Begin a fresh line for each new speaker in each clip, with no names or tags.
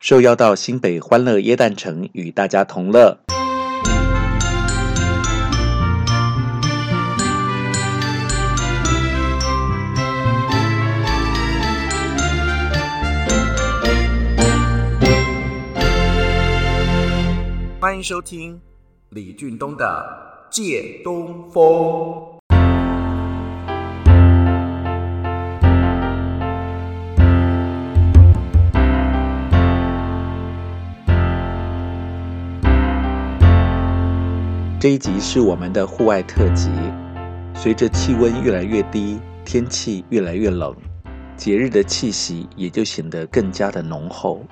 受邀到新北欢乐耶诞城与大家同乐。欢迎收听李俊东的《借东风》。这一集是我们的户外特辑。随着气温越来越低，天气越来越冷，节日的气息也就显得更加的浓厚。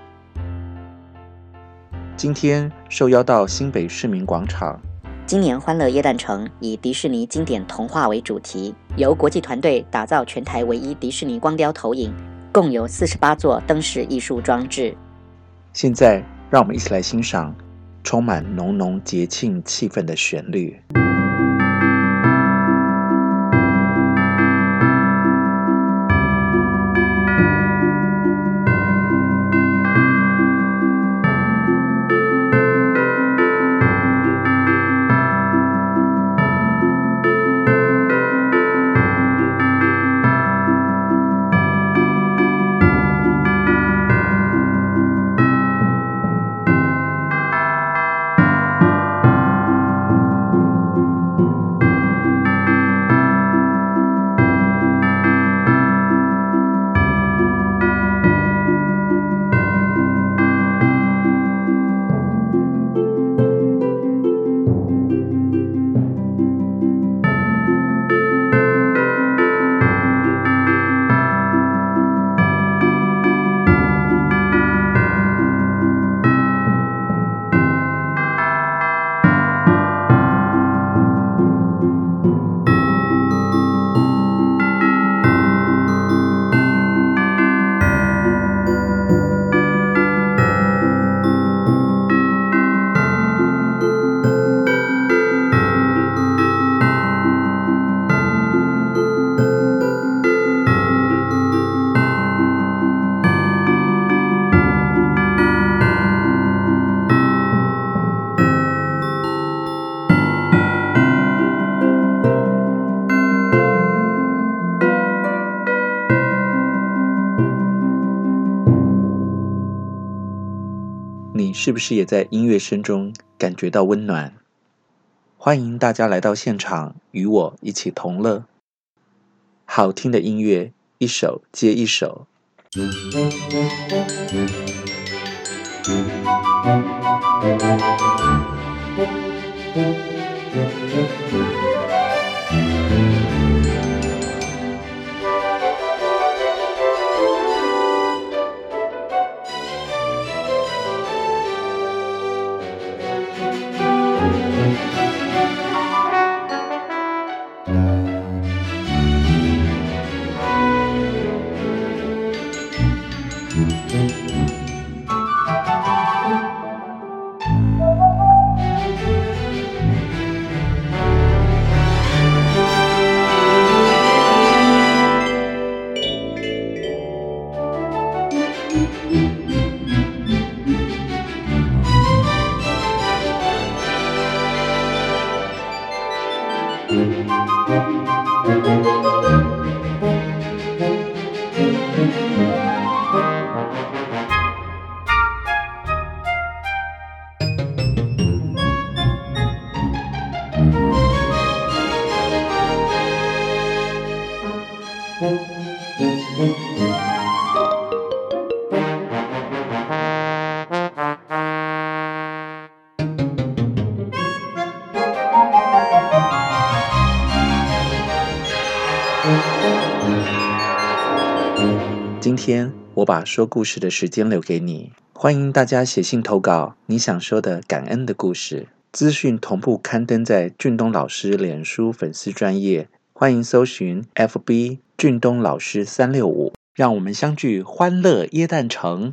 今天受邀到新北市民广场。
今年欢乐耶诞城以迪士尼经典童话为主题，由国际团队打造全台唯一迪士尼光雕投影，共有四十八座灯饰艺术装置。
现在，让我们一起来欣赏。充满浓浓节庆气氛的旋律。你是不是也在音乐声中感觉到温暖？欢迎大家来到现场，与我一起同乐。好听的音乐，一首接一首。今天我把说故事的时间留给你，欢迎大家写信投稿你想说的感恩的故事。资讯同步刊登在俊东老师脸书粉丝专页，欢迎搜寻 FB 俊东老师三六五，让我们相聚欢乐耶诞城。